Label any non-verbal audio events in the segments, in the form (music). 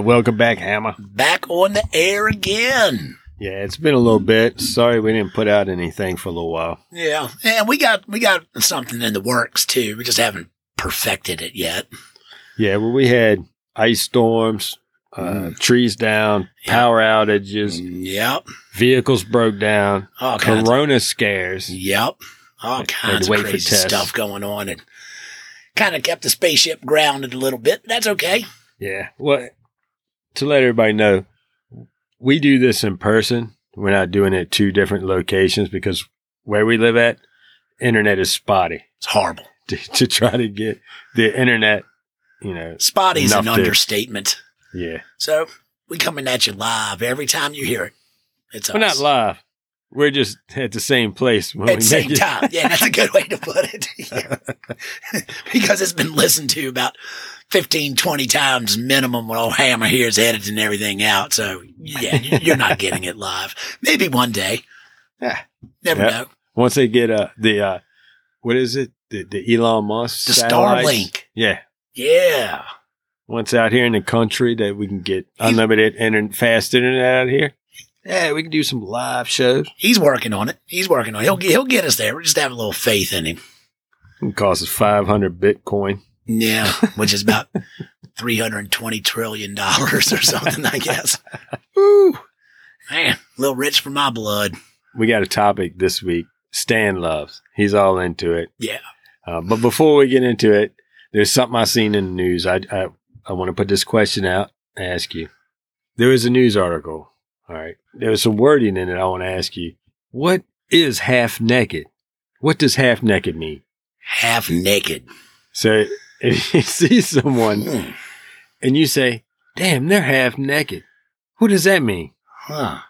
welcome back, Hammer. Back on the air again. Yeah, it's been a little bit. Sorry we didn't put out anything for a little while. Yeah, and we got we got something in the works too. We just haven't perfected it yet. Yeah, well, we had ice storms, uh, Mm. trees down, Yeah. power outages, Yep. vehicles broke down, All corona scares. Yep. All kinds of crazy stuff going on, and kind of kept the spaceship grounded a little bit. That's okay. Yeah. Well, to let everybody know, we do this in person. We're not doing it at two different locations because where we live at, internet is spotty. It's horrible. (laughs) To, to try to get the internet, you know, spotty is an to- understatement. yeah. So we coming at you live every time you hear it. It's We're not live. We're just at the same place when at the same time. Yeah, that's a good way to put it. (laughs) (laughs) Because it's been listened to about 15, 20 times minimum when old Hammer here is editing everything out. So, yeah, you- you're not getting it live. Maybe one day. Yeah. Never Yeah. know. Once they get uh the uh what is it? The the Elon Musk The satellites? Starlink. Yeah. Yeah. Once out here in the country that we can get unlimited internet fast internet out here. Yeah, we can do some live shows. He's working on it. He's working on it. He'll, get- he'll get us there. We just have a little faith in him. It costs us five hundred Bitcoin. Yeah. Which is about $320 trillion or something, I guess. (laughs) Woo. Man, a little rich for my blood. We got a topic this week. Stan loves. He's all into it. Yeah. Uh, but before we get into it, there's something I seen in the news. I I, I want to put this question out. And Ask you. There was a news article. All right. There was some wording in it. I want to ask you. What is half naked? What does half naked mean? Half naked. So (laughs) if you see someone Hmm. and you say, "Damn, they're half naked," what does that mean? Huh.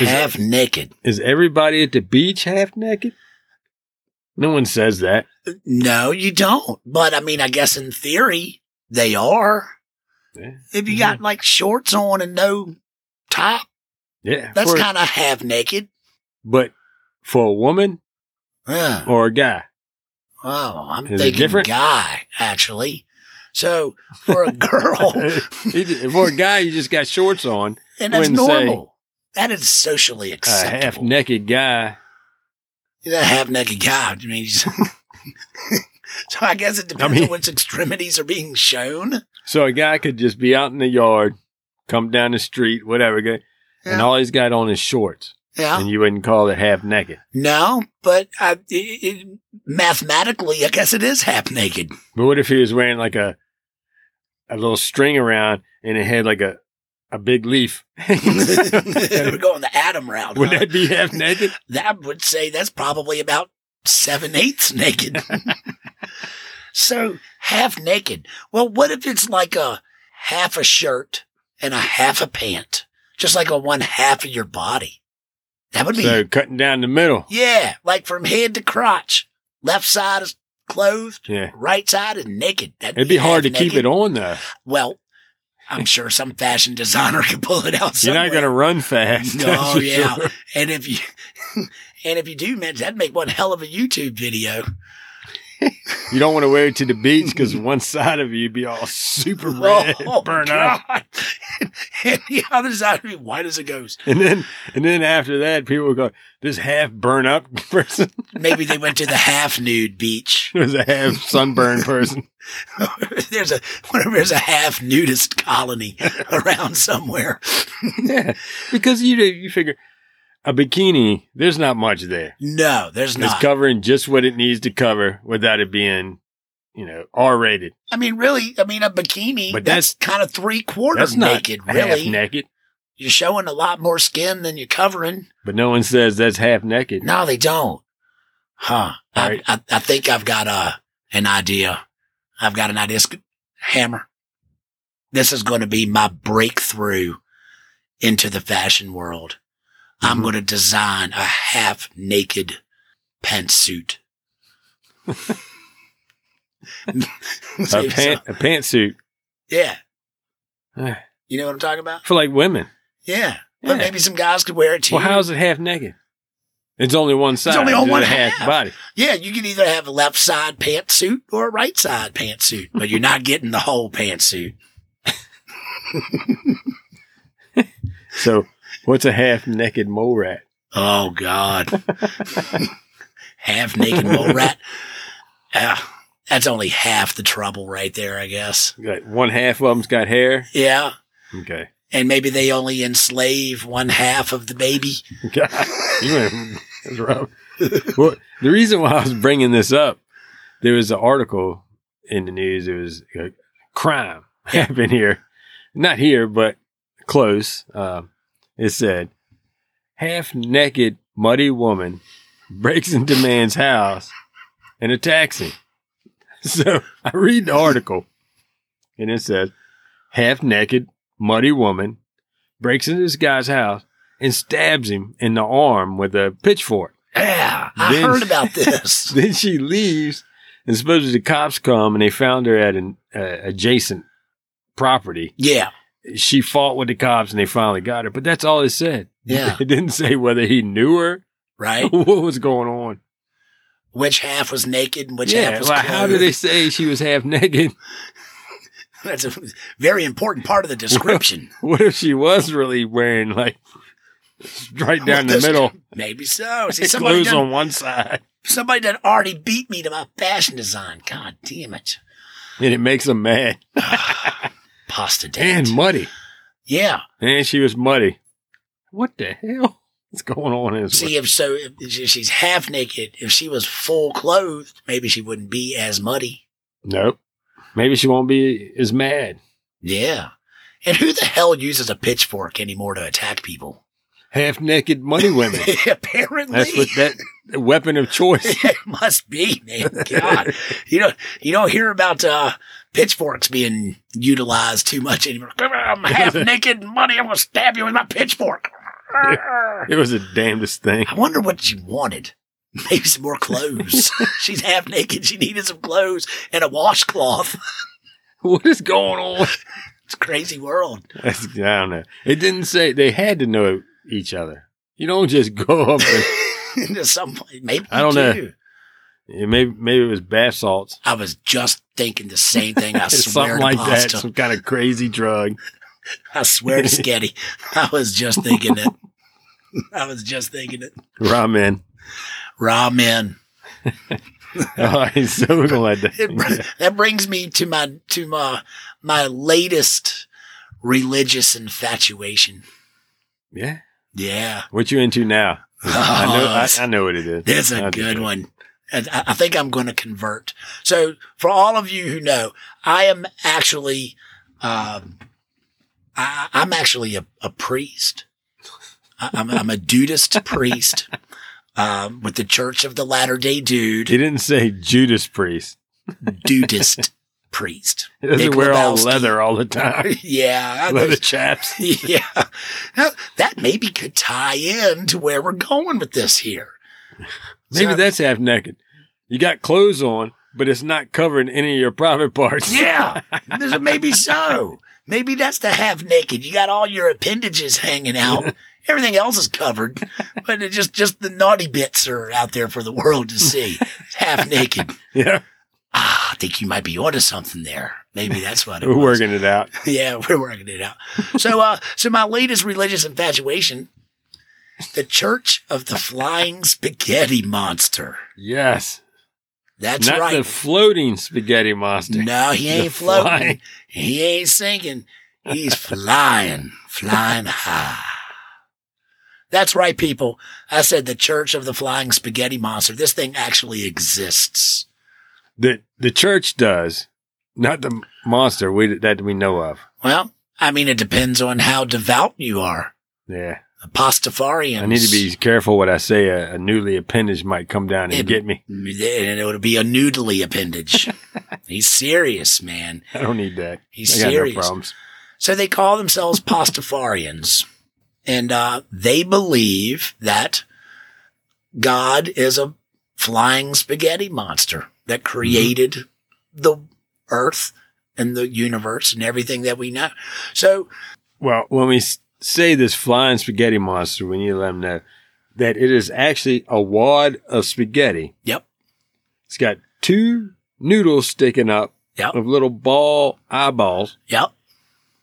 Is Half naked. Is everybody at the beach half naked? No one says that. No, you don't. But I mean, I guess in theory, they are. Yeah. If you got like shorts on and no top, Yeah. that's kind of half naked. but for a woman Huh. or a guy. Oh, I'm Is thinking different? guy, actually. So for a girl, (laughs) for a guy, you just got shorts on. and that's Wouldn't say- normal. That is socially acceptable. A half naked guy. that half naked guy. I mean, (laughs) so I guess it depends mean- on which extremities are being shown. So a guy could just be out in the yard, come down the street, whatever, and Yeah. all he's got on is shorts, Yeah. and you wouldn't call it half naked. No, but uh, it, it, mathematically, I guess it is half naked. But what if he was wearing like a a little string around and it had like a a big leaf? (laughs) We're going the atom route. Would huh? that be half naked? that would say that's probably about seven eighths naked. (laughs) so half naked. Well, what if it's like a half a shirt and a half a pant, just like a one half of your body? That would be So cutting down the middle. yeah, like from head to crotch. Left side is clothed, Yeah. right side is naked. That'd It'd be hard to half keep it on though. Well, I'm sure some fashion designer (laughs) could pull it out. You're not going to run fast. No, yeah. sure. And if you (laughs) and if you do, man, that'd make one hell of a YouTube video. You don't want to wear it to the beach because one side of you'd be all super (laughs) red, oh, burn up, (laughs) And the other side would be white as a ghost. and then and then after that, people will go, "This half burn up (laughs) person Maybe they went to the half nude beach. was a half sunburned person." there's a whenever there's a half nudist colony around somewhere. yeah, because you you figure a bikini, there's not much there. No, there's not. It's covering just what it needs to cover without it being, you know, R rated. I mean, really, I mean, a bikini, But that's, kind of three That's quarters naked, half really. naked. You're showing a lot more skin than you're covering. But no one says that's half naked. No, they don't. Huh. I, Right. I, I think I've got a, an idea. I've got an idea. Hammer. This is going to be my breakthrough into the fashion world. I'm Mhm. going to design a half naked pantsuit. A (laughs) pant a pantsuit Yeah. You know what I'm talking about? for like women. Yeah. But Yeah. maybe some guys could wear it too. Well, how's it half naked? It's only one side. It's only on one half, half. body. Yeah, you can either have a left side pantsuit or a right side pantsuit, but you're not getting the whole pantsuit. (laughs) So, what's a half naked mole rat? Oh God. (laughs) half naked mole rat. Ah, that's only half the trouble right there, I guess. Got one half of them's got hair. Yeah. Okay. And maybe they only enslave one half of the baby. (laughs) God, you went that's rough. well, the reason why I was bringing this up, there was an article in the news. It was a crime (laughs) happened here, not here, but close. Um, it said, half naked, muddy woman breaks into man's house and attacks him. So I read the article, and it says, half naked, muddy woman breaks into this guy's house and stabs him in the arm with a pitchfork. Yeah. I Then- heard about (laughs) this. then she leaves, and supposedly the cops come and they found her at an uh, adjacent property. yeah. She fought with the cops and they finally got her, but that's all it said. Yeah. (laughs) It didn't say whether he knew her, Right. (laughs) what was going on. Which half was naked and which yeah, half was like how clothed. they say she was half naked? (laughs) That's a very important part of the description. What if she was really wearing like right down the middle, Maybe so. See, somebody done, on one side, somebody that already beat me to my fashion design. God damn it. and it makes them mad Pasta date. and muddy. yeah. And she was muddy. What the hell? What's going on in? See, if so, if she's half naked, if she was full clothed, maybe she wouldn't be as muddy. Nope. Maybe she won't be as mad. Yeah. And who the hell uses a pitchfork anymore to attack people? Half naked money women. (laughs) Apparently. That's what that weapon of choice. (laughs) it must be, man. God, you don't you don't hear about uh, pitchforks being utilized too much anymore. Come on, I'm half naked money. I'm gonna stab you with my pitchfork. It was the damnedest thing. I wonder what she wanted. Maybe some more clothes. (laughs) She's half naked. She needed some clothes and a washcloth. What is going on? It's a crazy world. That's, I don't know. It didn't say they had to know each other. You don't just (laughs) go up and (laughs) Into some maybe I don't you know. yeah, maybe maybe it was bath salts. I was just thinking the same thing. I (laughs) swear something to like pasta. that. Some kind of crazy drug. I swear to Sketty. I was just thinking it. I was just thinking it. Ramen. Ramen. All right, so we're gonna let that. It, br- that brings me to my to my my latest religious infatuation. Yeah. Yeah, What you into now? (laughs) I know. I, I know what it is. There's a I good do. one. I I think I'm going to convert. So, for all of you who know, I am actually, um, I, I'm actually a, a priest. I, I'm, I'm a dudist priest (laughs) um, with the Church of the Latter Day Dude. He didn't say Judas Priest. Dudist priest. (laughs) He doesn't wear all leather (laughs) all the time. (laughs) Yeah, I- leather chaps. yeah. Now, that maybe could tie in to where we're going with this here. Maybe So- that's half naked. You got clothes on, but it's not covering any of your private parts. Yeah, there's a maybe so. Maybe that's the half naked. You got all your appendages hanging out. Everything else is covered, but it just just the naughty bits are out there for the world to see. Half naked. yeah. Think you might be onto something there. Maybe that's what (laughs) it We're was. working it out. (laughs) Yeah, we're working it out. So, uh, so my latest religious infatuation, the Church of the Flying Spaghetti Monster. Yes. That's not right. the floating spaghetti monster. No, he The ain't floating. flying. He ain't sinking. He's flying, flying high. That's right, people. I said the Church of the Flying Spaghetti Monster. This thing actually exists. The the church does, not the monster we that we know of. Well, I mean, it depends on how devout you are. Yeah. The Pastafarians. I need to be careful what I say. A, a newly appendage might come down and Yeah, get me. And it would be a noodly appendage. (laughs) He's serious, man. I don't need that. He's I serious. no problems. So they call themselves Pastafarians. And uh, they believe that God is a flying spaghetti monster that created the earth and the universe and everything that we know. So, Well, when we say this flying spaghetti monster, we need to let them know that it is actually a wad of spaghetti. yep, It's got two noodles sticking up yep, of little ball eyeballs, yep.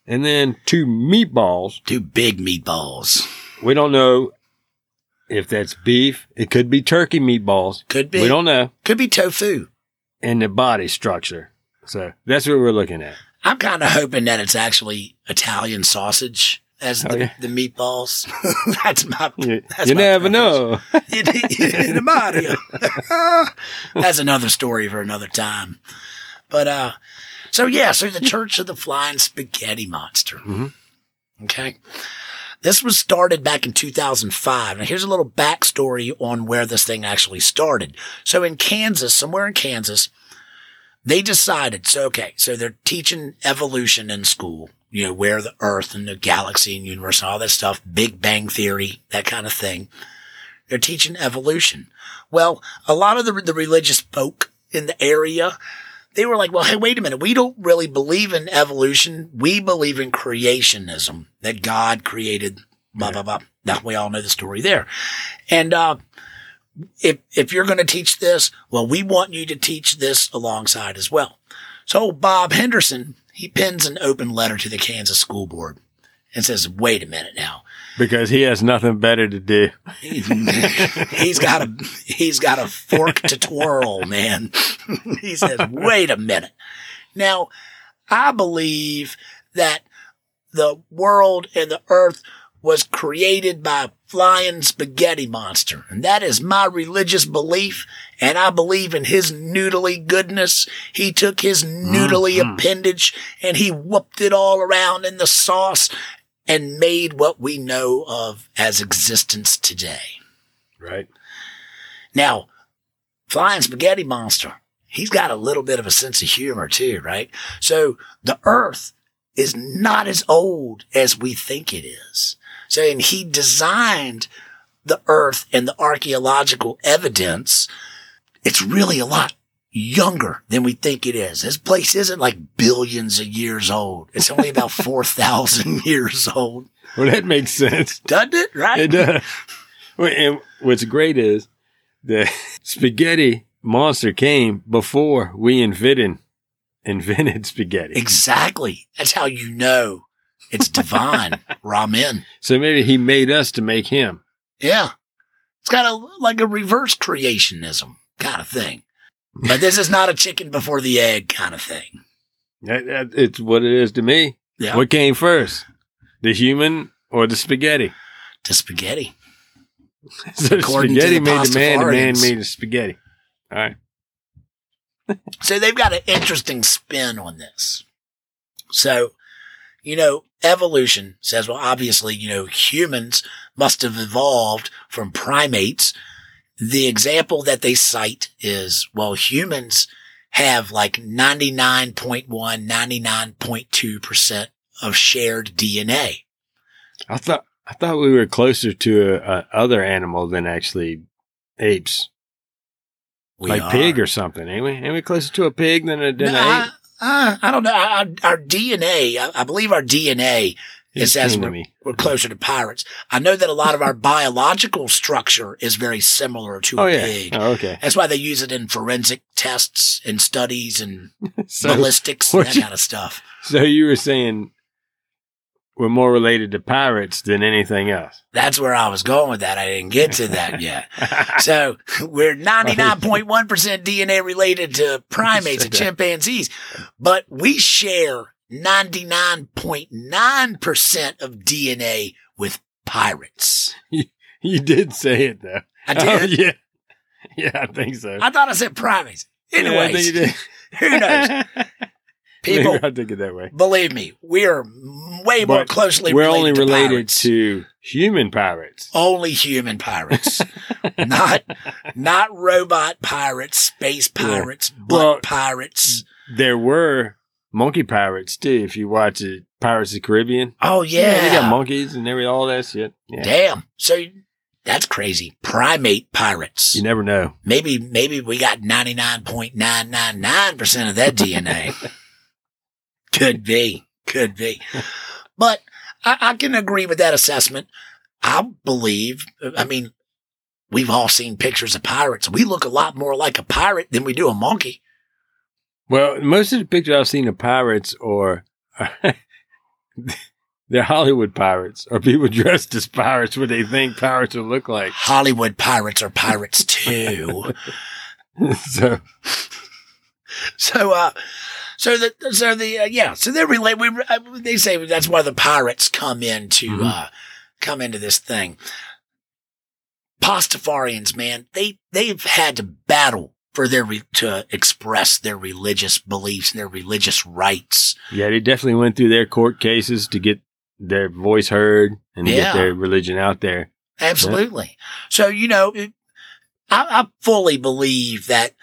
and then two meatballs. Two big meatballs. We don't know if that's beef. It could be turkey meatballs. Could be. We don't know. Could be tofu. And the body structure. So that's what we're looking at. I'm kind of hoping that it's actually Italian sausage as Oh, the, yeah. the meatballs. (laughs) that's my. You, That's you my never preference. know. in, in Mario. That's another story for another time. But uh, so yeah, so the Church of the Flying Spaghetti Monster. Mhm. Okay, this was started back in 2005. Now here's a little backstory on where this thing actually started. So in Kansas, somewhere in Kansas, they decided. So okay, so they're teaching evolution in school. You know, where the Earth and the galaxy and universe and all that stuff, Big Bang Theory, that kind of thing. They're teaching evolution. Well, a lot of the, the religious folk in the area, they were like, well, hey, wait a minute. We don't really believe in evolution. We believe in creationism, that God created blah, blah, blah. Now we all know the story there. And, uh, if, if you're going to teach this, well, we want you to teach this alongside as well. So Bob Henderson, he pens an open letter to the Kansas school board and says, wait a minute now. Because he has nothing better to do. (laughs) he's got a he's got a fork to twirl, man. (laughs) he says, "Wait a minute." Now, I believe that the world and the earth was created by a flying spaghetti monster, and that is my religious belief. And I believe in his noodly goodness. He took his noodly mm-hmm. appendage and he whooped it all around in the sauce and made what we know of as existence today. Right. Now, Flying Spaghetti Monster, he's got a little bit of a sense of humor too, right? So the earth is not as old as we think it is. So, and he designed the earth and the archaeological evidence. It's really a lot younger than we think it is. This place isn't like billions of years old. It's only about (laughs) 4,000 years old. Well, that makes sense. Doesn't it? Right? It does. And what's great is the (laughs) spaghetti monster came before we invented invented spaghetti. Exactly. That's how you know it's divine (laughs) ramen. So maybe he made us to make him. Yeah. It's kind of like a reverse creationism kind of thing. But this is not a chicken before the egg kind of thing. It's what it is to me. Yeah. What came first, the human or the spaghetti? (laughs) To spaghetti. So the spaghetti the made the man, the man made the spaghetti. All right. So they've got an interesting spin on this. So, you know, evolution says, well, obviously, you know, humans must have evolved from primates. The example that they cite is, well, humans have like 99.1, 99.2% of shared DNA. I thought I thought we were closer to a, a other animal than actually apes, We like are. pig or something. Ain't we? Ain't we closer to a pig than a than No, I, uh, I don't know. Our, our DNA, I, I believe our DNA It is as we're, we're closer to pirates. I know that a lot of our biological structure is very similar to Oh a yeah. pig. Oh, okay. That's why they use it in forensic tests and studies and (laughs) So, ballistics and that you- kind of stuff. so you were saying we're more related to pirates than anything else. That's where I was going with that. I didn't get to that yet. (laughs) So we're 99.1% (laughs) DNA related to primates and chimpanzees, but we share 99.9% of DNA with pirates. you did say it though. I Oh, did. yeah. Yeah, I think so. I thought I said primates. Yeah, I think Anyways, you did. (laughs) who knows? (laughs) People, Maybe I'll take it that way. believe me, we are way more closely We're related only to related pirates. to human pirates. only human pirates, (laughs) not not robot pirates, space pirates, butt Well- pirates. There were monkey pirates too. If you watch it, Pirates of the Caribbean. Oh they yeah, they got monkeys and every all that shit. Yeah, damn. So that's crazy. Primate pirates. you never know. maybe maybe we got ninety nine point nine nine nine percent of that DNA. (laughs) could be, could be, but I, I can agree with that assessment. I believe. I mean, we've all seen pictures of pirates. We look a lot more like a pirate than we do a monkey. Well, most of the pictures I've seen of pirates or (laughs) they're Hollywood pirates or people dressed as pirates what they think pirates will look like. Hollywood pirates are pirates too. (laughs) so so, uh, so the, so the, uh, yeah, so they relate, we, uh, they say that's why the pirates come into, Mhm. uh, come into this thing. Pastafarians, man, they, they've had to battle for their, re- to express their religious beliefs and their religious rights. yeah, they definitely went through their court cases to get their voice heard and to Yeah. get their religion out there. Absolutely. So, you know, it, I, I fully believe that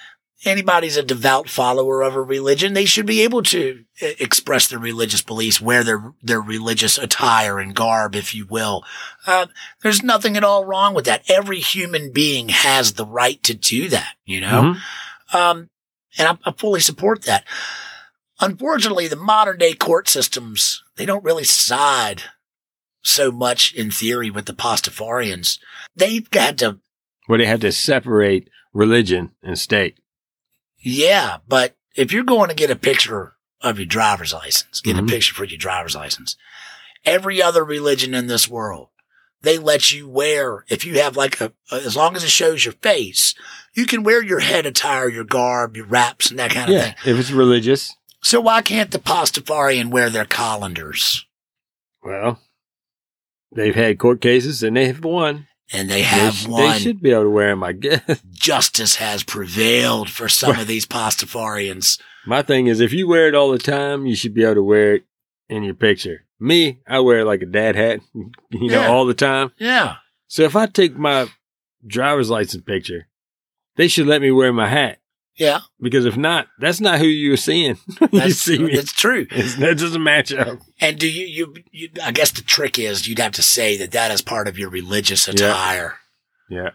anybody's a devout follower of a religion, they should be able to uh, express their religious beliefs, wear their, their religious attire and garb, if you will. Uh, there's nothing at all wrong with that. Every human being has the right to do that, you know? Mhm. Um, and I, I fully support that. Unfortunately, the modern day court systems, they don't really side so much in theory with the Pastafarians. They've got to, Well, they had to separate religion and state. Yeah, but if you're going to get a picture of your driver's license, get Mhm. a picture for your driver's license, every other religion in this world, they let you wear, if you have like a, as long as it shows your face, you can wear your head attire, your garb, your wraps and that kind of Yeah, thing. if it's religious, So why can't the Pastafarian wear their colanders? well, they've had court cases and they have won. And they They, have sh- won. they should be able to wear them, I guess. (laughs) Justice has prevailed for some of these Pastafarians. My thing is, if you wear it all the time, you should be able to wear it in your picture. Me, I wear it like a dad hat, (laughs) you know, Yeah. all the time. Yeah. So if I take my driver's license picture, they should let me wear my hat Yeah. because if not, that's not who you're seeing. (laughs) you That's, see me. that's true. (laughs) It's, that doesn't match up. And do you, you, you, I guess the trick is you'd have to say that that is part of your religious attire. Yeah,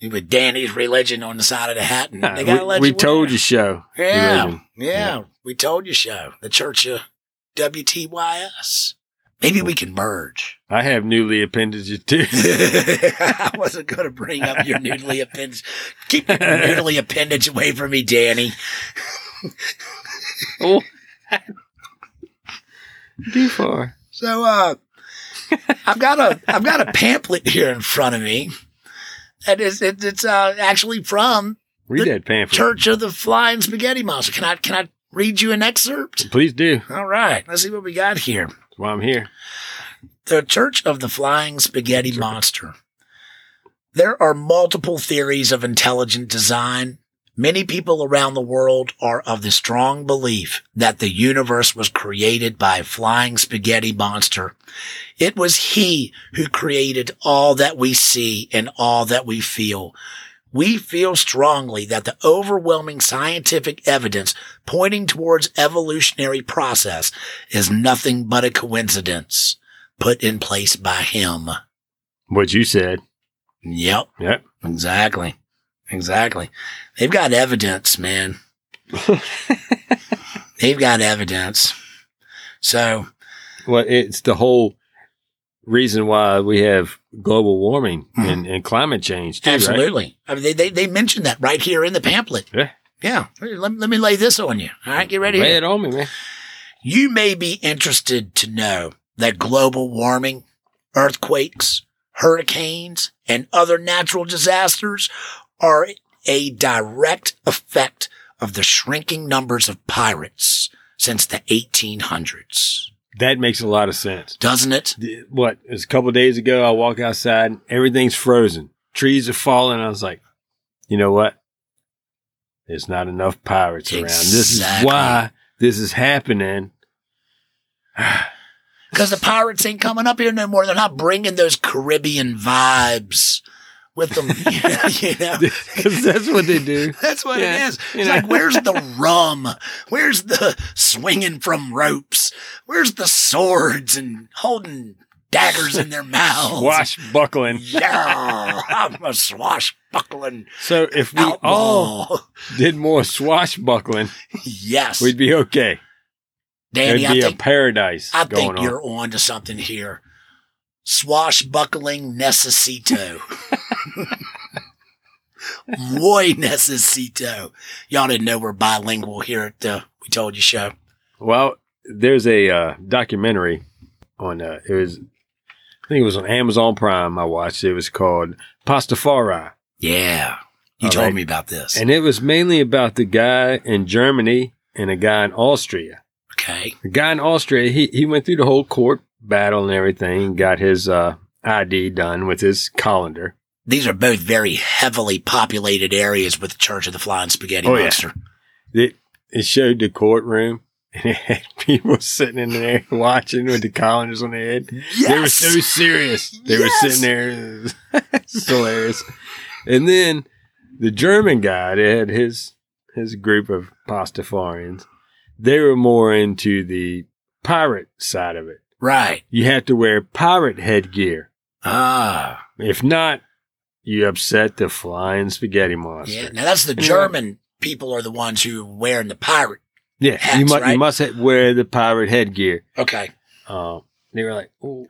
With Danny's religion on the side of the hat. And they we, gotta let we you told you so. Yeah, religion. yeah. We told you so. The Church of WTYS. Maybe we can merge. I have noodly appendages too. (laughs) I wasn't going to bring up your noodly appendage. Keep your noodly appendage away from me, Danny. oh, too far. So, uh, I've got a, I've got a pamphlet here in front of me. That is, it, it's, uh, actually from Read The that pamphlet. Church of the Flying Spaghetti Monster. Can I, can I read you an excerpt? Please do. All right. Let's see what we got here. Why I'm here. The Church of the Flying Spaghetti Monster. There are multiple theories of intelligent design. Many people around the world are of the strong belief that the universe was created by a flying spaghetti monster. It was he who created all that we see and all that we feel. We feel strongly that the overwhelming scientific evidence pointing towards evolutionary process is nothing but a coincidence put in place by him. What you said. Yep, Yep. exactly. Exactly. They've got evidence, man. (laughs) They've got evidence. So, Well, it's the whole reason why we have global warming Mhm. and, and climate change too, right? absolutely. I mean, they, they, they mentioned that right here in the pamphlet. Yeah. Yeah. Let, let me lay this on you. All right. Get ready. Lay here. it on me, man. You may be interested to know that global warming, earthquakes, hurricanes, and other natural disasters are a direct effect of the shrinking numbers of pirates since the 1800s. That makes a lot of sense. Doesn't it? The- What? It was a couple days ago. I walk outside, and everything's frozen. Trees are falling. I was like, you know what? There's not enough pirates around. This is why this is happening. (sighs) Because the pirates ain't coming up here no more. They're not bringing those Caribbean vibes with them. (laughs) (laughs) you (laughs) know? Because that's what they do. That's what Yeah, it is. you It's know. like, where's the rum? Where's the swinging from ropes? Where's the swords and holding daggers in their mouths? Swashbuckling. Yeah, I'm a swashbuckling So if we all did more swashbuckling, yes, we'd be okay. Danny, It'd I be a paradise I going think on. you're on to something here. Swashbuckling necesito. Muy necesito. Y'all didn't know we're bilingual here at the We Told You show. Well, there's a uh, documentary on uh, it was I think it was on Amazon Prime. I watched it. It was called Pastafari, Yeah. You All told right. me about this. and it was mainly about the guy in Germany and a guy in Austria. okay. The guy in Austria, he he went through the whole court battle and everything, got his uh, ID done with his colander. These are both very heavily populated areas with the Church of the Flying Spaghetti Oh, yeah. Monster. It it showed the courtroom. (laughs) And it had people sitting in there (laughs) watching with the colanders on their head. Yes. They were so serious. They were sitting there. (laughs) It's hilarious. And then the German guy, they had his his group of Pastafarians. They were more into the pirate side of it. right. You have to wear pirate headgear. Ah. If not, you upset the flying spaghetti monster. Yeah. Now that's the German people are the ones who wearing the pirate. Yeah, Hats, you must right? you must wear the pirate headgear. Okay. Uh, they were like, "Oh,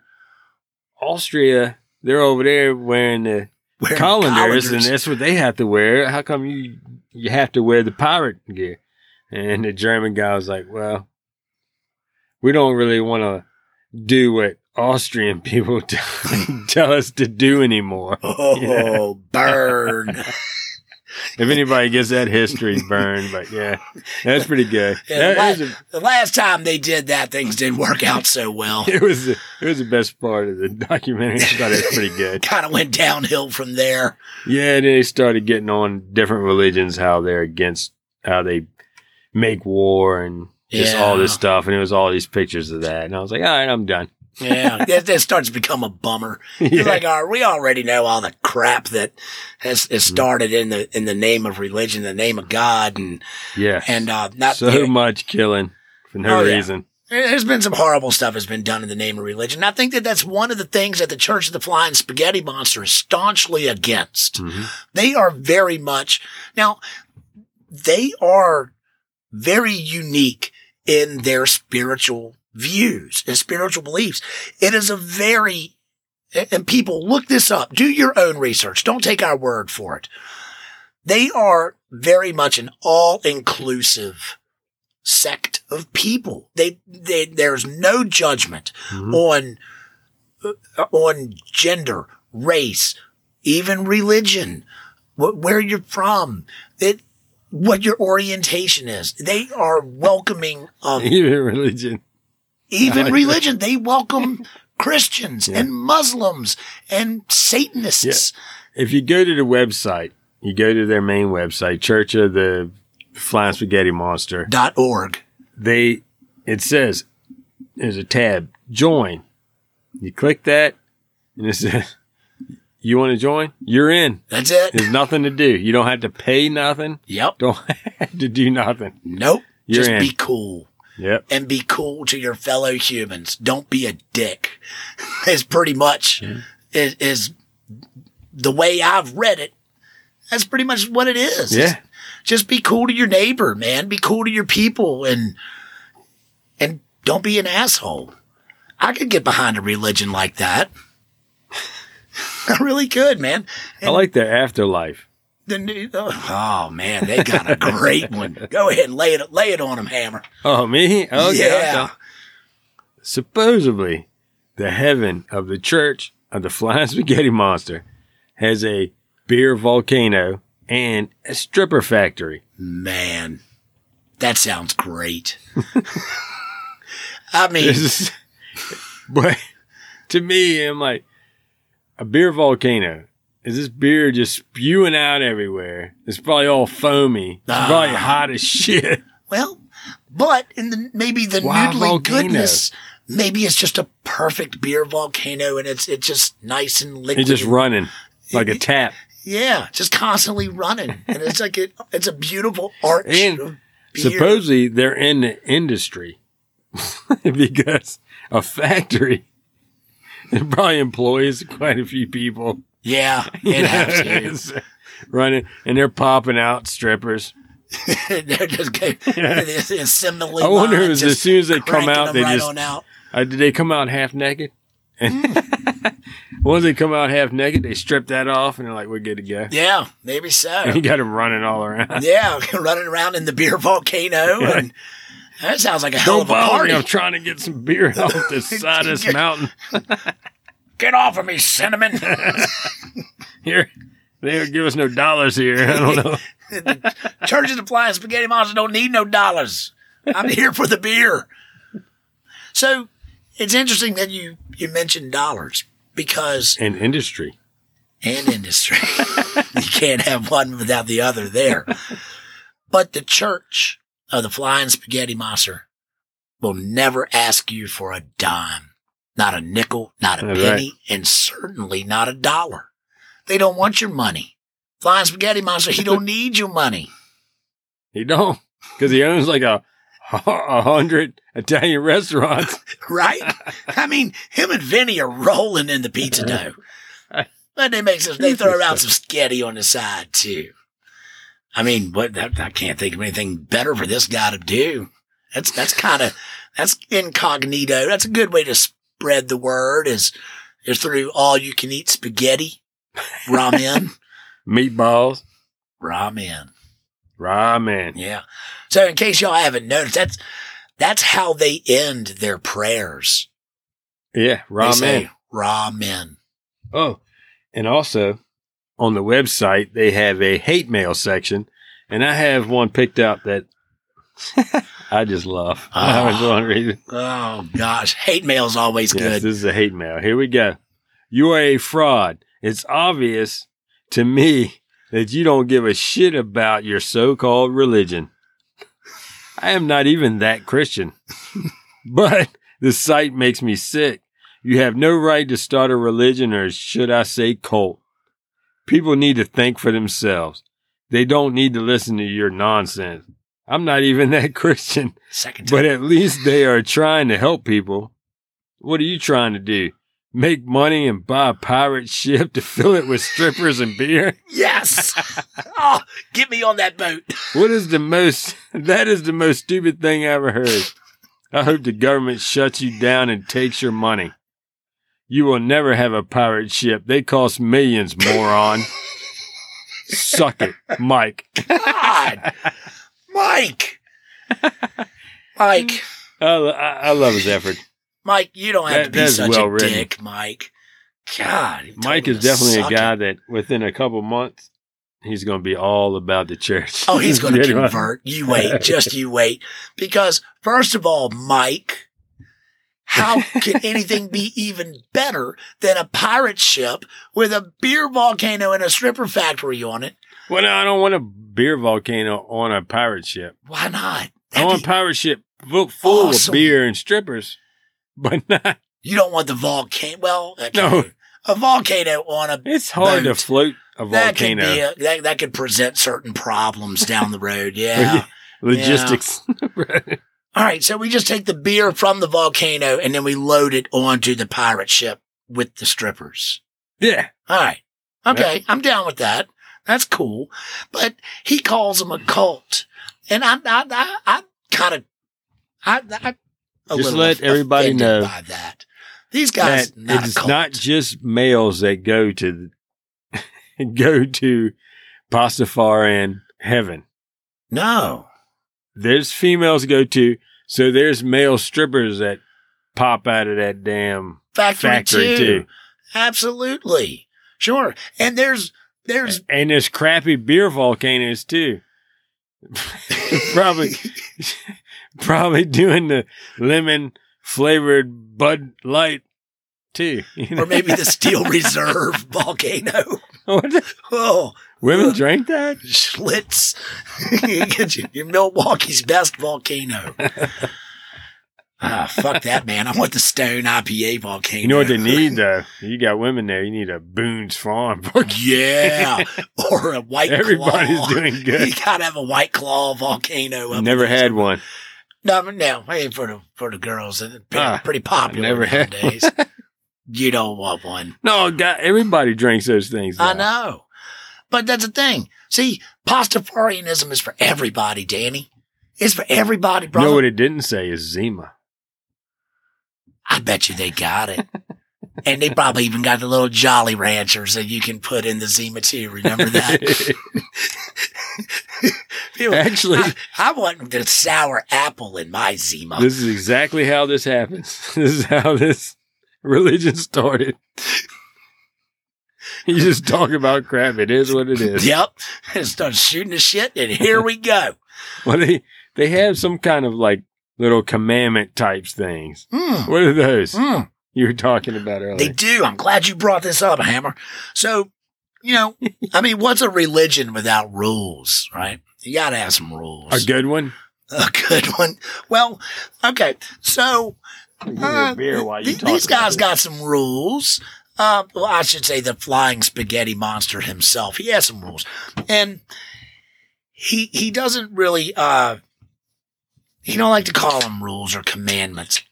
Austria, they're over there wearing the Wearing colanders, and that's what they have to wear. How come you you have to wear the pirate gear?" And the German guy was like, "Well, we don't really want to do what Austrian people (laughs) t- tell us to do anymore. Oh, Yeah. burn. (laughs) If anybody gets that history burned, but yeah, that's pretty good. Yeah, That the, is la- a- the last time they did that, things didn't work out so well. (laughs) it was the, it was the best part of the documentary. I thought it was pretty good. kind of went downhill from there. Yeah, and then they started getting on different religions, how they're against, how they make war and just all this stuff. And it was all these pictures of that. And I was like, all right, I'm done. Yeah, (laughs) that, that starts to become a bummer. Yeah. like, uh, we already know all the crap that has, has Mm-hmm. started in the in the name of religion, the name of God, and yeah. and uh, not so (laughs) much killing for no Oh, yeah. reason. There's been some horrible stuff has been done in the name of religion. I think that that's one of the things that the Church of the Flying Spaghetti Monster is staunchly against. Mhm. They are very much now. They are very unique in their spiritual views and spiritual beliefs. It is a very and people look this up. Do your own research. Don't take our word for it. They are very much an all-inclusive sect of people. They, they, there's no judgment Mhm. on, uh, on gender, race, even religion, wh- where you're from, it, what your orientation is. They are welcoming of (laughs) Even religion. Even (laughs) religion. They welcome (laughs) Christians Yeah. and Muslims and Satanists. If you go to the website, you go to their main website, Church of the Flying Spaghetti Monster. Dot org. they it says there's a tab join you click that and it says (laughs) you want to join you're in That's it. there's nothing to do you don't have to pay nothing Yep. don't have to do nothing Nope. You're Just in. be cool. Yep and be cool to your fellow humans. Don't be a dick. (laughs) Is pretty much is, is the way I've read it. That's pretty much what it is. yeah Just be cool to your neighbor, man. Be cool to your people and and don't be an asshole. I could get behind a religion like that. (laughs) I really could, man. i like the afterlife The new, oh man, they got a great (laughs) one. Go ahead and lay it lay it on them, Hammer. oh me okay Yeah. okay. supposedly the heaven of the church of the flying (laughs) spaghetti monster has a beer volcano and a stripper factory Man, that sounds great. (laughs) I mean, is, but to me, I'm like a beer volcano. Is this beer just spewing out everywhere? It's probably all foamy. It's Ah. probably hot as shit. (laughs) well, but in the maybe the Why noodly volcano? goodness, maybe it's just a perfect beer volcano, and it's it's just nice and liquid. It's just running like a tap. yeah, just constantly running, and it's like it, it's a beautiful arch. (laughs) And of beer. Supposedly they're in the industry (laughs) because a factory it probably employs quite a few people. Yeah, (laughs) it has to. Running and they're popping out strippers. (laughs) They're just go, the assembly I wonder if as soon as they come out, they right just out. Uh, did they come out half naked? And (laughs) once they come out half naked, they strip that off and they're like, "We're good to go." Yeah, maybe so. And you got them running all around. Yeah, running around in the beer volcano and That sounds like a hell Don't of a bother me. party. I'm trying to get some beer off the side of this mountain. Get off of me, cinnamon. (laughs) Here, they don't give us no dollars here. I don't know. (laughs) the Church of the Flying Spaghetti Monster don't need no dollars. I'm here for the beer. So it's interesting that you you mentioned dollars because And industry. and industry. (laughs) you can't have one without the other there. But the church of the Flying Spaghetti Monster will never ask you for a dime, not a nickel, not a penny, and certainly not a dollar. They don't want your money. Flying Spaghetti Monster, he don't (laughs) need your money. He don't, because he owns like a a hundred Italian restaurants. (laughs) right? I mean, him and Vinny are rolling in the pizza dough. (laughs) But they make some, they throw out some spaghetti on the side too. I mean, what that, I can't think of anything better for this guy to do. That's that's kind of that's incognito. That's a good way to spread the word. Is is through all you can eat spaghetti, ramen, (laughs) Meatballs, ramen. ramen. Yeah. So in case y'all haven't noticed, that's that's how they end their prayers. Yeah, ramen. say ramen. Oh, and also on the website they have a hate mail section, and I have one picked out that (laughs) I just love. (laughs) I was Ah. wondering. Oh gosh, hate mail is always Yes, good. this is a hate mail. Here we go. You are a fraud. It's obvious to me that you don't give a shit about your so-called religion. I am not even that Christian. (laughs) but the site makes me sick. You have no right to start a religion or should I say cult. People need to think for themselves. They don't need to listen to your nonsense. I'm not even that (laughs) Christian. Second time. But at least they are trying to help people. What are you trying to do? Make money and buy a pirate ship to fill it with strippers and beer? (laughs) yes. oh, get me on that boat. What is the most, that is the most stupid thing I ever heard. I hope the government shuts you down and takes your money. You will never have a pirate ship. They cost millions, moron. (laughs) Suck it, Mike. God, Mike. (laughs) Mike, I, I I love his effort. Mike, you don't have That- to be that's such well a written. dick, Mike. God, he told Mike him is to definitely a suck guy it. that within a couple months, he's going to be all about the church. Oh, he's going to Anyway. convert. You wait, just you wait. Because first of all, Mike, how can (laughs) anything be even better than a pirate ship with a beer volcano and a stripper factory on it? Well, no, I don't want a beer volcano on a pirate ship. Why not? I want a pirate ship full, full Awesome. of beer and strippers, (laughs) but not. You don't want the volcano. Well, okay. No. a volcano on a It's hard to float a that could volcano. be a, that that could present certain problems down the road. (laughs) Oh, yeah. Logistics. (laughs) All right, so we just take the beer from the volcano and then we load it onto the pirate ship with the strippers. yeah. All right. Okay, I'm down with that. That's cool. But he calls them a cult. And I, I, I, I kind of, I, I, a Just little let everybody know by that. These guys, not it's not just males that go to (laughs) go to Pastafarian heaven. no. There's females go to, so there's male strippers that pop out of that damn Factory, factory too. too. Absolutely. Sure. And there's, there's, And there's crappy beer volcanoes too. (laughs) probably, (laughs) probably doing the lemon flavored Bud Light too. you know? or maybe the Steel (laughs) Reserve volcano. Oh, women drink that? Schlitz. you get your, your Milwaukee's best volcano. Ah, fuck that, man. I want the Stone IPA volcano. You know what they need though? You got women there. You need a Boone's Farm. (laughs) Yeah. Or a White Everybody's Claw. doing good. (laughs) You gotta have a White Claw volcano. up Never had somewhere. one. No, no. Hey, for the, for the girls. It's pretty, Ah, pretty popular never had nowadays. (laughs) you don't want one. No, God, everybody drinks those things. I know. But that's the thing. See, Pastafarianism is for everybody, Danny. It's for everybody, You brother. know what it didn't say is Zima. I bet you they got it. and they probably even got the little Jolly Ranchers that you can put in the Zima too. Remember that? (laughs) People- Actually, I, I want the sour apple in my Zima. this is exactly how this happens. (laughs) This is how this religion started. (laughs) You just talk about crap. It is what it is. Yep. And start shooting the shit, and here we go. Well, they they have some kind of like little commandment types things. Mm, What are those mm. you were talking about earlier? They do. I'm glad you brought this up, Hammer. So, you know, I mean, what's a religion without rules, right? You got to have some rules. A good one. A good one. Well, okay. So, Give me a Uh, beer while you th- these guys got some rules. Uh, well, I should say the flying spaghetti monster himself. He has some rules, and he he doesn't really. Uh, he don't like to call them rules or commandments.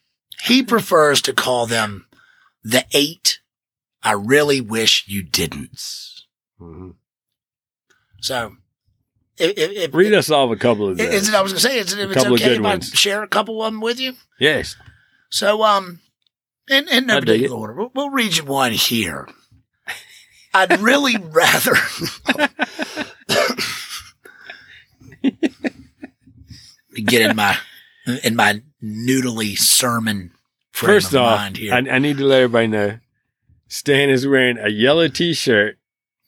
He prefers to call them the eight. I really wish you didn't. Mhm. So, if, if, if Read us off a couple of is those. it, I was going to say, is it, if A it's okay if I share a couple of them with you? Yes. So, um, in, in no particular order, we'll, we'll read you one here. I'd really (laughs) rather. (laughs) (laughs) get in my in my noodly sermon First of off. I, I need to let everybody know Stan is wearing a yellow T-shirt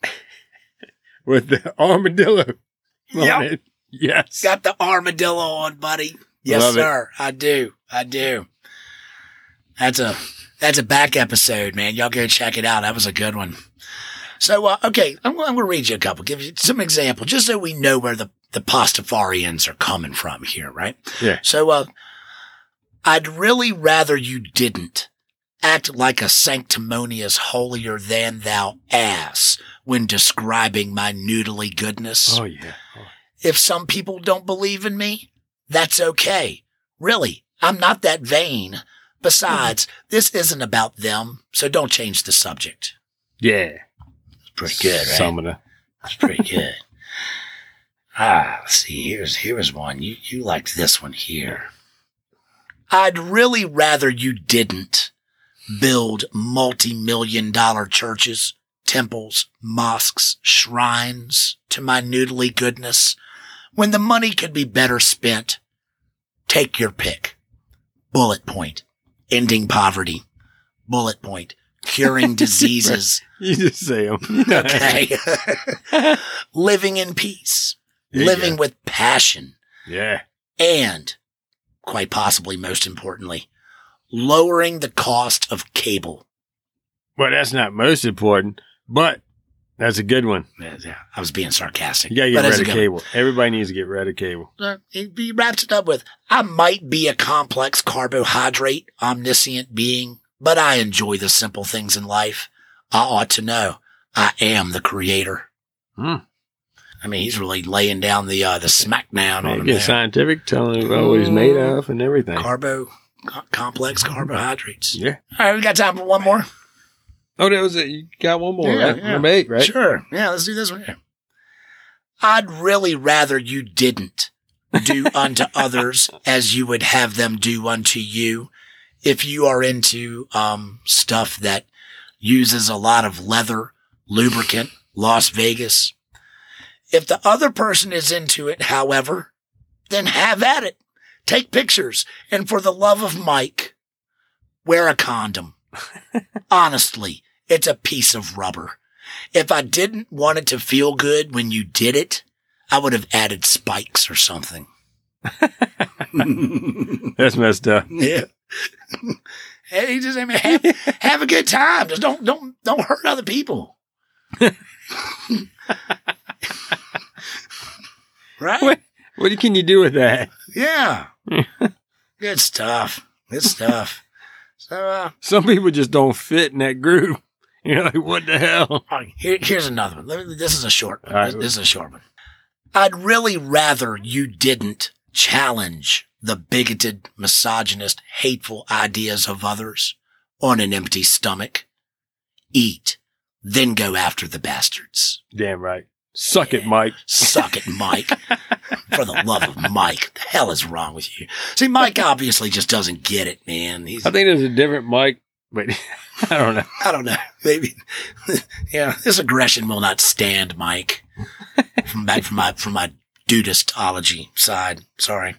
(laughs) with the armadillo on Yep. it. Yes. Got the armadillo on, buddy. Yes, Love it. sir. I do. I do. That's a that's a back episode, man. Y'all go check it out. That was a good one. So, uh, okay, I'm, I'm going to read you a couple, give you some example, just so we know where the the Pastafarians are coming from here, right? Yeah. So, uh, I'd really rather you didn't act like a sanctimonious holier than thou ass when describing my noodly goodness. Oh yeah. Oh, If some people don't believe in me, that's okay. Really, I'm not that vain. Besides, this isn't about them, so don't change the subject. Yeah. It's pretty good, right? The That's pretty good. Ah, see. Here's here's one. You you liked this one here. I'd really rather you didn't build multi-million dollar churches, temples, mosques, shrines to my noodly goodness when the money could be better spent. Take your pick. Bullet point. Ending poverty. Bullet point. Curing (laughs) diseases. you just say them. Okay. (laughs) (laughs) living in peace, Living with passion, Yeah. and quite possibly most importantly, lowering the cost of cable. Well, that's not most important, but that's a good one. Yeah, yeah, I was being sarcastic. You gotta get rid of cable. Everybody needs to get rid of cable. Uh, He he wraps it up with, I might be a complex carbohydrate, omniscient being, but I enjoy the simple things in life. I ought to know I am the creator. Hmm. I mean, he's really laying down the uh, the smackdown on him get scientific, telling about what he's made of and everything. carbo co- complex carbohydrates. yeah. All right, we got time for one more. Oh, that was it. You got one more, Yeah, right? yeah. Number eight, right? Sure. Yeah, let's do this one here. I'd really rather you didn't do (laughs) unto others as you would have them do unto you. If you are into um, stuff that uses a lot of leather, lubricant, Las Vegas. If the other person is into it, however, then have at it. Take pictures. And for the love of Mike, wear a condom. (laughs) Honestly, it's a piece of rubber. If I didn't want it to feel good when you did it, I would have added spikes or something. (laughs) That's messed up. (laughs) yeah. hey, just I mean, have, have a good time. Just don't don't don't hurt other people. (laughs) right? What? What can you do with that? Yeah. good stuff. Good stuff. So uh Some people just don't fit in that group. (laughs) You're like, what the hell? Right, here, here's another one. Me- This is a short one. Right. This is a short one. I'd really rather you didn't challenge the bigoted, misogynist, hateful ideas of others on an empty stomach. Eat, then go after the bastards. Damn right. Suck it, Mike. Suck it, Mike. (laughs) For the love of Mike. What the hell is wrong with you? See, Mike obviously just doesn't get it, man. He's, I think there's a different Mike, but (laughs) I don't know. I don't know. Maybe, (laughs) yeah, this aggression will not stand, Mike. From back from my from my dudistology side. Sorry.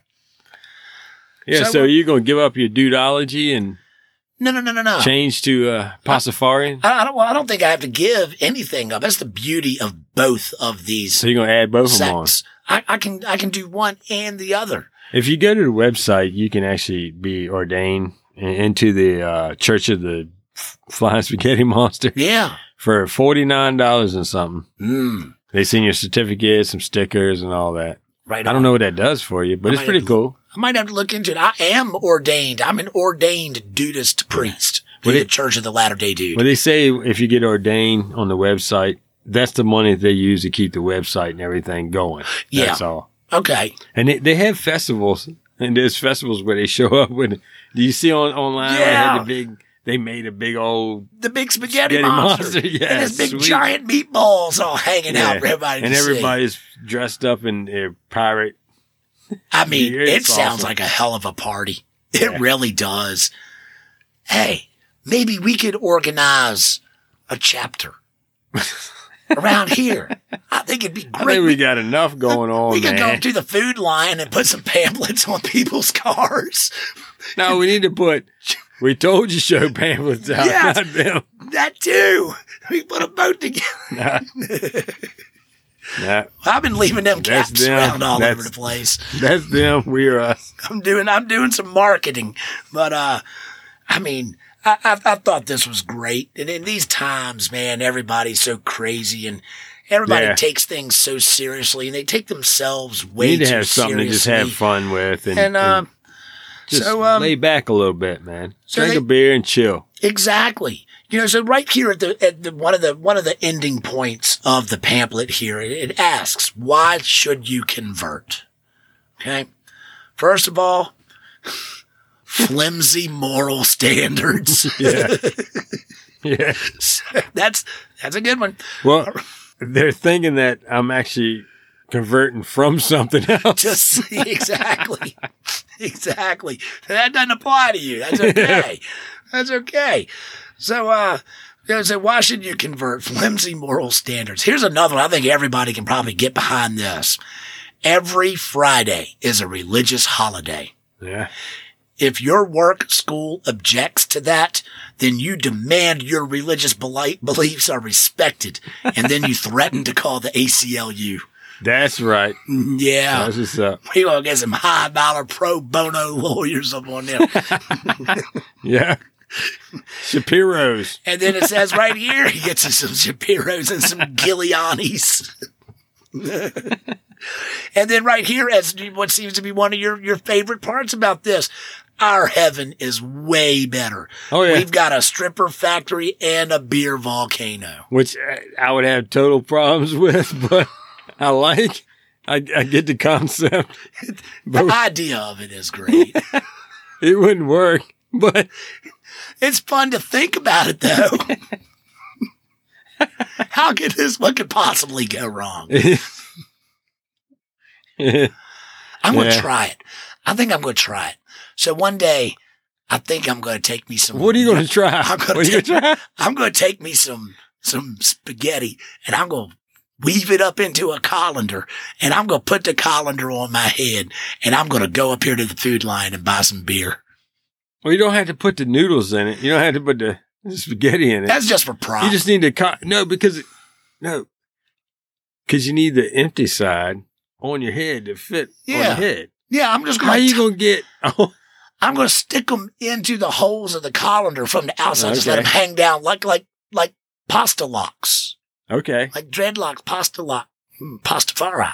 Yeah, So- so, you're gonna give up your dudology and No, no, no, no, no. change to uh, Pastafarian? I, I don't. Well, I don't think I have to give anything up. That's the beauty of both of these So you're gonna add both of them on. I, I can I can do one and the other. If you go to the website, you can actually be ordained into the uh, Church of the Flying (laughs) Spaghetti Monster Yeah. for forty nine dollars and something. Mm, They send you a certificate, some stickers, and all that. right. I don't know what that does for you, but I it's pretty have- cool. I might have to look into it. I am ordained. I'm an ordained Dudeist priest to the Church of the Latter Day Dude. Well, they say if you get ordained on the website, that's the money that they use to keep the website and everything going. Yeah. That's all. okay. And they, they have festivals, and there's festivals where they show (laughs) up with. Do you see on online? They Yeah. had the big. They made a big old The big spaghetti, Spaghetti monster. monster, (laughs) yeah, and his big sweet. giant meatballs all hanging out for everybody and to see. everybody's dressed up in their pirate. I mean, Yeah, it sounds awesome. like a hell of a party. It Yeah. really does. Hey, maybe we could organize a chapter (laughs) around here. I think it'd be I great. think we got enough going on, we could go man. to the food line and put some pamphlets on people's cars. no, we need to put. We told you show pamphlets out. Them. That too. We put a boat together. Nah. Nah, I've been leaving them That's caps them. around all That's- over the place. that's them. We're us. I'm doing I'm doing some marketing, but uh, I mean, I, I, I thought this was great. And in these times, man, everybody's so crazy and everybody Yeah. takes things so seriously, and they take themselves way need to have something to just have fun with and, And uh, and just so, um, lay back a little bit, man. so Drink they- a beer and chill. exactly, you know, so right here at the at the one of the one of the ending points of the pamphlet here, it, it asks, "Why should you convert?" Okay, first of all. Flimsy moral standards. (laughs) Yeah. yeah. (laughs) that's that's a good one. Well, they're thinking that I'm actually converting from something else. (laughs) Just exactly, exactly. That doesn't apply to you. That's okay. that's okay. So, uh, you know, so why should you convert flimsy moral standards? Here's another one. I think everybody can probably get behind this. Every Friday is a religious holiday. yeah. If your work school objects to that, then you demand your religious beli- beliefs are respected, and then you threaten to call the ACLU. That's right. Yeah. That's what's up. We gonna get some high dollar pro bono lawyers up on them. (laughs) Yeah. Shapiro's. and then it says right here, he gets us some Shapiros and some Giulianis. (laughs) and then right here, as what seems to be one of your, your favorite parts about this, our heaven is way better. Oh, yeah. We've got a stripper factory and a beer volcano. Which uh, I would have total problems (laughs) with, but I like. I, I get the concept, (laughs) The idea of it is great. (laughs) it wouldn't work. But it's fun to think about it though. How could this, what could possibly go wrong? I'm going to Yeah. try it. I think I'm going to try it. So one day, I think I'm going to take me some. what are you going (laughs) to try? I'm are you take- try? (laughs) I'm going to take me some some spaghetti, and I'm going to weave it up into a colander, and I'm going to put the colander on my head, and I'm going to go up here to the food line and buy some beer. Well, you don't have to put the noodles in it. You don't have to put the, the spaghetti in it. That's just for prop. You just need to co- no because it, no because you need the empty side on your head to fit on Yeah. your head. yeah, I'm just How going you to. gonna get? (laughs) Oh, I'm going to stick them into the holes of the colander from the outside. Okay. Just let them hang down like, like, like pasta locks. Okay. Like dreadlocks, pasta lock, hmm, pastafari.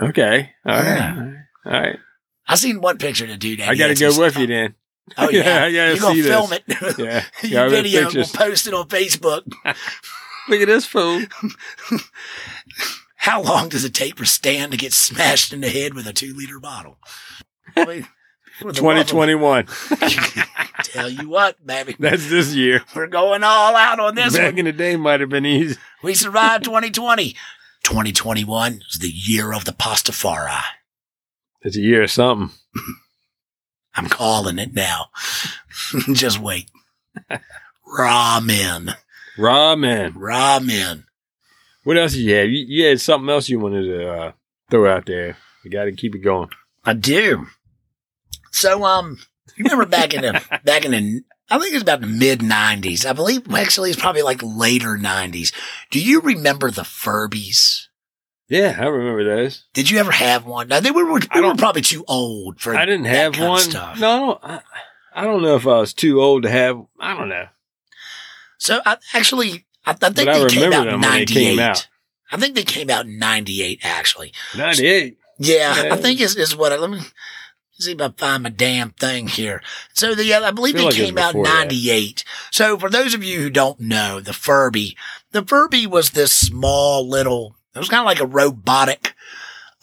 Okay. All yeah. right. All right. I seen one picture to do that. I got to go with you then. Oh (laughs) yeah, yeah I gotta You're gonna film this. it. (laughs) yeah, (laughs) your video. We'll post it on Facebook. Look at this fool. How long does it take for Stan to get smashed in the head with a two-liter bottle? I mean, 2021. (laughs) Tell you what, baby. That's this year. We're going all out on this Back one. in the day might have been easy. We survived 2020. 2021 is the year of the pastafari. It's a year of something. (laughs) I'm calling it now. (laughs) Just wait. Ramen. Ramen. Ramen. What else did you have? You, you had something else you wanted to uh, throw out there. You got to keep it going. I do. So, um, you remember back in the (laughs) back in the I think it was about the mid '90s. I believe actually it's probably like later '90s. Do you remember the Furbies? Yeah, I remember those. Did you ever have one? Now they were we were probably too old for. I didn't have one. stuff. No, I don't, I, I don't know if I was too old to have. I don't know. So I actually I, I think But I they came out in when they came '98. I think they came out in '98 actually. Ninety-eight. Yeah, Yeah. I think is is what I, let me see if I find my damn thing here. So the uh, I believe Feel they like it came out in '98. So for those of you who don't know, the Furby, the Furby was this small little. It was kind of like a robotic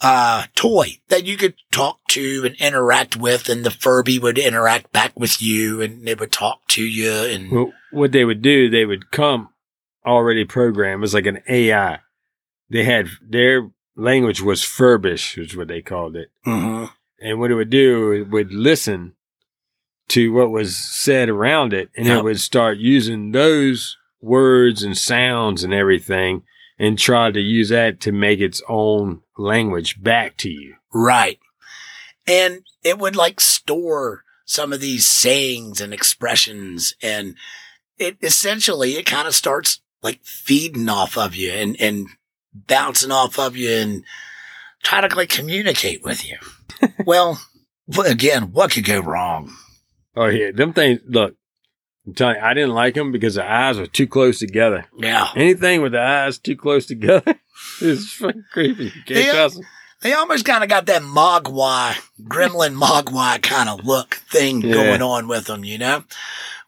uh toy that you could talk to and interact with, and the Furby would interact back with you, and it would talk to you, and Well, what they would do, they would come already programmed. It was like an AI. They had their language was Furbish, is what they called it. Mhm. And what it would do, it would listen to what was said around it, and Yep. it would start using those words and sounds and everything, and try to use that to make its own language back to you. Right. And it would like store some of these sayings and expressions and it essentially it kind of starts like feeding off of you and, and bouncing off of you and trying to like communicate with you. Well, again, what could go wrong? Oh yeah, them things. Look, I'm telling you, I didn't like them because the eyes were too close together. Yeah. Anything with the eyes too close together (laughs) is fucking creepy. You can't Yeah. trust 'em. They almost kind of got that Mogwai, Gremlin Mogwai kind of look thing Yeah. going on with them, you know?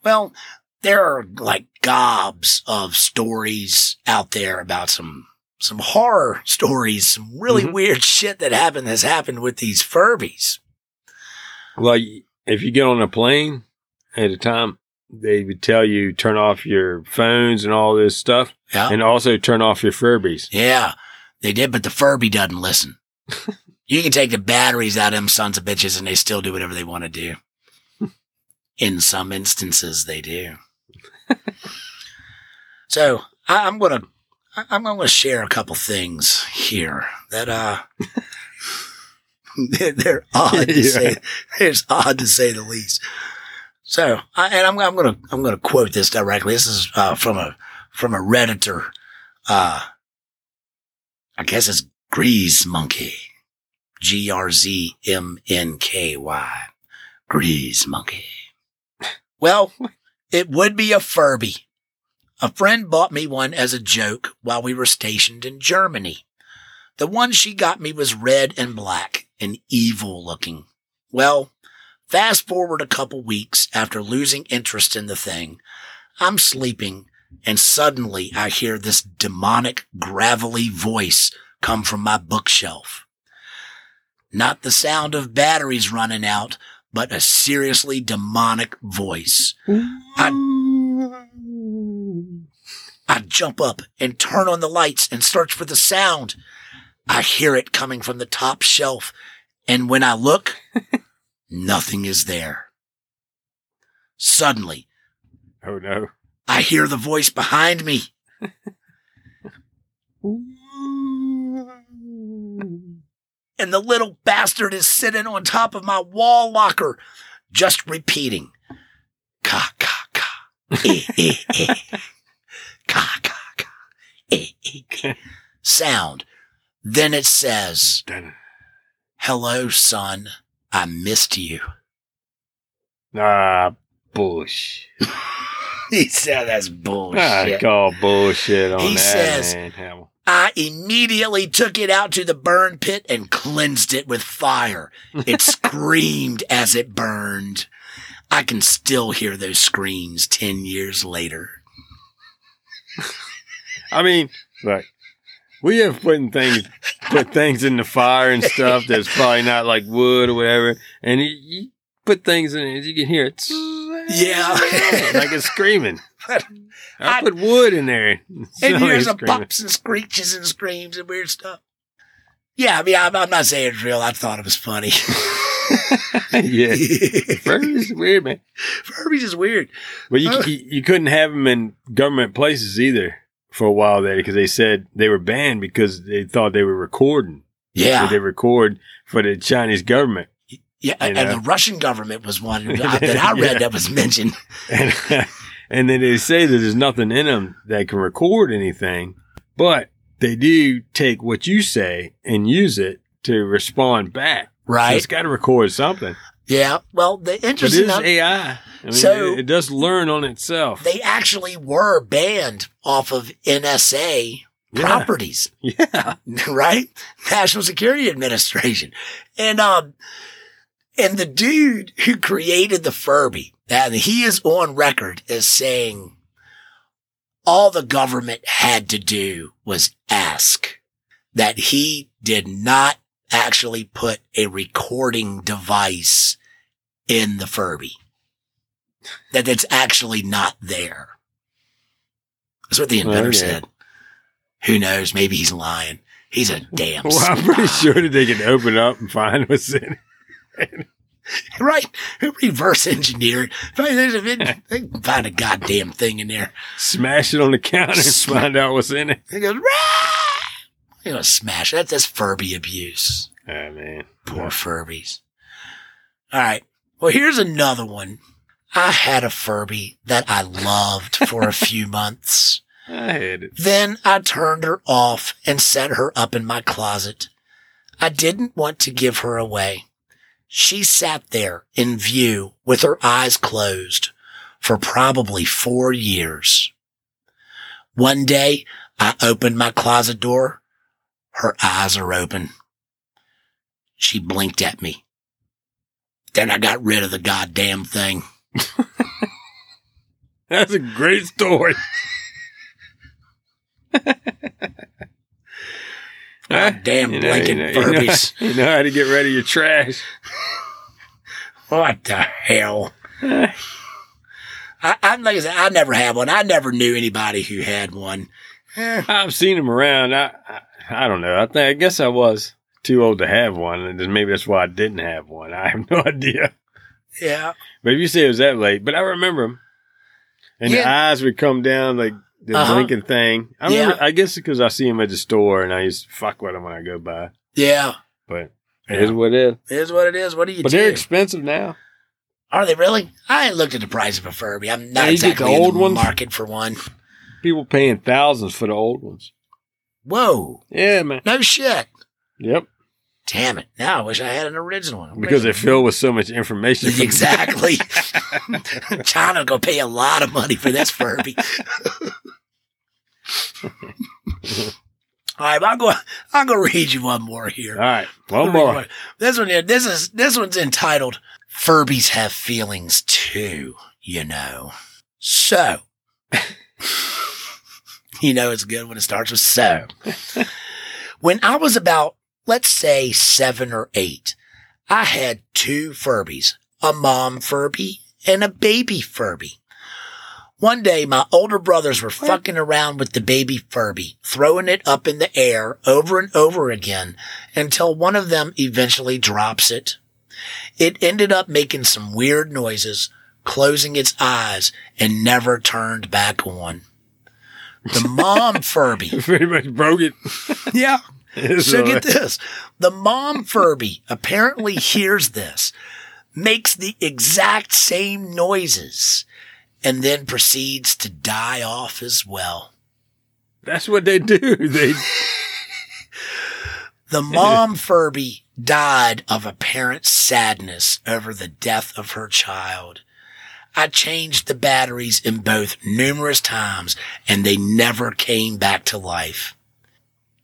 Well, there are like gobs of stories out there about some, some horror stories, some really Mhm. weird shit that happened, has happened with these Furbies. Well, if you get on a plane at a time, they would tell you turn off your phones and all this stuff, Yeah. and also turn off your Furbies. yeah. They did, but the Furby doesn't listen. (laughs) you can take the batteries out of them sons of bitches and they still do whatever they want to do. In some instances, they do. (laughs) so I, I'm gonna, I, I'm gonna share a couple things here that uh, they're, (laughs) they're odd to (laughs) say. It's odd to say the least. So, I, and I'm, I'm gonna, I'm gonna quote this directly. This is uh, from a from a redditor. Uh, I guess it's Grease Monkey. G R Z M N K Y. Grease Monkey. Well, it would be a Furby. A friend bought me one as a joke while we were stationed in Germany. The one she got me was red and black and evil looking. Well, fast forward a couple weeks after losing interest in the thing, I'm sleeping and suddenly I hear this demonic gravelly voice come from my bookshelf. Not the sound of batteries running out, but a seriously demonic voice. I jump up and turn on the lights and search for the sound. I hear it coming from the top shelf, and when I look, (laughs) nothing is there. Suddenly, Oh no! I hear the voice behind me. (laughs) and the little bastard is sitting on top of my wall locker, just repeating, ka ka ka, (laughs) eh eh eh, ka ka ka, eh eh eh, sound. Then it says, "Hello, son, I missed you." Ah, bush. (laughs) He said, "That's bullshit. I bullshit." call bullshit on He that. says- man. I immediately took it out to the burn pit and cleansed it with fire. It (laughs) screamed as it burned. I can still hear those screams 10 years later. I mean, look, we have putting things, put things in the fire and stuff that's probably not like wood or whatever, and you, you put things in it, you can hear it. Yeah. (laughs) like it's screaming. I, I- put wood in there. And So here's (laughs) a some pops and screeches and screams and weird stuff. Yeah, I mean, I'm, I'm not saying it's real. I thought it was funny. (laughs) yeah. Furby's weird, man. Furby's is weird. But you, uh, you you couldn't have them in government places either for a while there because they said they were banned because they thought they were recording. Yeah. that they record for the Chinese government. Yeah. You And know? the Russian government was one (laughs) that I (laughs) read Yeah. that was mentioned. (laughs) And, and then they say that there's nothing in them that can record anything, but they do take what you say and use it to respond back. So Right. it's got to record something. Yeah. Well, the But it interesting is thing- AI. I mean, So- it, it does learn on itself. they actually were banned off of NSA Yeah. properties, (laughs) yeah. (laughs) right? National Security Administration. And, um, and the dude who created the Furby, and he is on record as saying all the government had to do was ask that he did not actually put a recording device in the Furby. That it's actually not there. That's what the inventor Okay. said. Who knows? Maybe he's lying. He's a (laughs) damn Well, I'm pretty sure that they can open up and find (laughs) what's in it. (laughs) Right? Reverse engineer. it. They can find a goddamn thing in there. Smash it on the counter and find out what's in it. He goes, Rah! You know, smash. That's that's Furby abuse. Oh, man. Poor Furbies. All right. Well, here's another one. I had a Furby that I loved for a few (laughs) months. I had it. Then I turned her off and set her up in my closet. I didn't want to give her away. She sat there in view with her eyes closed for probably four years. One day I opened my closet door. Her eyes are open. She blinked at me. Then I got rid of the goddamn thing. (laughs) That's a great story. Goddamn You know, blinking you know, you know, (laughs) you know how to get rid of your trash. (laughs) What the hell? I, I'm like I said, I never had one. I never knew anybody who had one. Eh, I've seen them around. I, I I don't know. I think I guess I was too old to have one, and maybe that's why I didn't have one. I have no idea. Yeah. But if you say it was that late, but I remember him, and the eyes would come down like the Uh-huh. blinking thing. I Yeah. remember. I guess because I see him at the store, and I used to fuck with him when I go by. Yeah. But it is what it is. It is what it is. What do you But do? they're expensive now. Are they really? I ain't looked at the price of a Furby. I'm not Yeah, get the exactly in old the ones. market for one. People paying thousands for the old ones. Whoa. Yeah, man. No shit. Yep. Damn it. Now I wish I had an original one. Because they're filled with so much information. (laughs) Exactly. (laughs) (laughs) China gonna pay a lot of money for this Furby. All right, I'm going. I'm going to read you one more here. All right. One more. This one here. This is this one's entitled "Furbies Have Feelings Too." You know. So, you know it's good when it starts with so. when I was about, let's say, seven or eight, I had two Furbies: a mom Furby and a baby Furby. One day, my older brothers were fucking around with the baby Furby, throwing it up in the air over and over again until one of them eventually drops it. It ended up making some weird noises, closing its eyes, and never turned back on. The mom (laughs) Furby. Pretty much broke it. Yeah. (laughs) So get this. The mom Furby apparently (laughs) hears this, makes the exact same noises, and then proceeds to die off as well. That's what they do. They (laughs) The mom Furby died of apparent sadness over the death of her child. I changed the batteries in both numerous times and they never came back to life.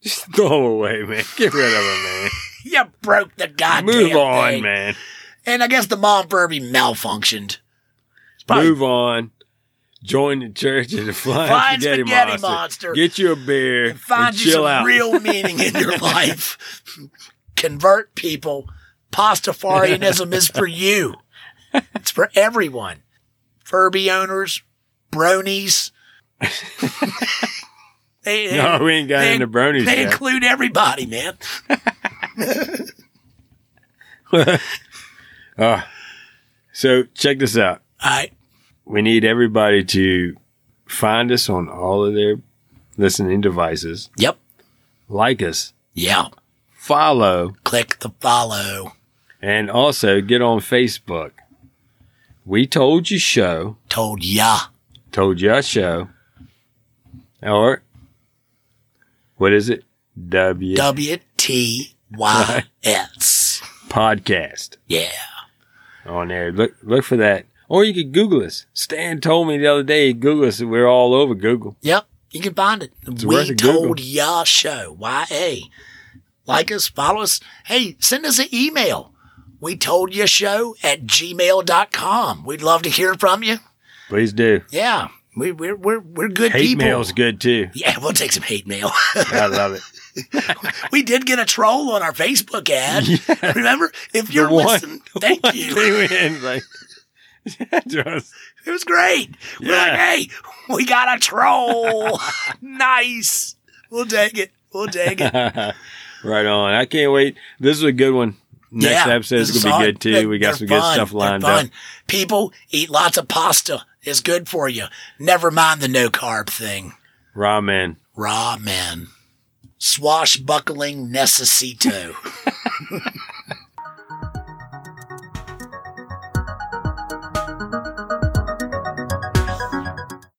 Just throw them away, man. Get rid of them, man. (laughs) You broke the goddamn Move on, thing. man. And I guess the mom Furby malfunctioned. Probably Move on. Join the church of the Flying, Flying Spaghetti, Spaghetti Monster. Monster. Get you a beer and find and you chill some out. real meaning in your (laughs) life. Convert people. Pastafarianism is for you. It's for everyone. Furby owners, bronies. (laughs) they, they- (laughs) no, we ain't got they- any bronies they yet. include everybody, man. (laughs) Uh, so check this out. All right. We need everybody to find us on all of their listening devices, Yep. like us, Yeah. follow Click the follow. and also get on Facebook. We told you show, Told ya. told ya show, or what is it? W W T Y S. podcast Yeah. on there. Look look for that. Or you could Google us. Stan told me the other day, Google us. We're all over Google. Yep. You can find it. worth we told ya show. Y A. Like us, follow us. Hey, send us an email. We told you show at gmail.com. We'd love to hear from you. Please do. Yeah. We, we're, we're, we're good Hate people. mail's good too. Yeah, we'll take some hate mail. (laughs) I love it. (laughs) we did get a troll on our Facebook ad. (laughs) Remember? If you're one- listening, thank you. like, It was great. We're like, hey, we got a troll. nice. We'll take it. We'll take it. right on. I can't wait. This is a good one. Next Yeah, episode is is gonna be good too. They're- we got some good stuff lined fun. up. People eat lots of pasta. It's good for you. Never mind the no carb thing. Ramen. Ramen. Swashbuckling necessito. (laughs)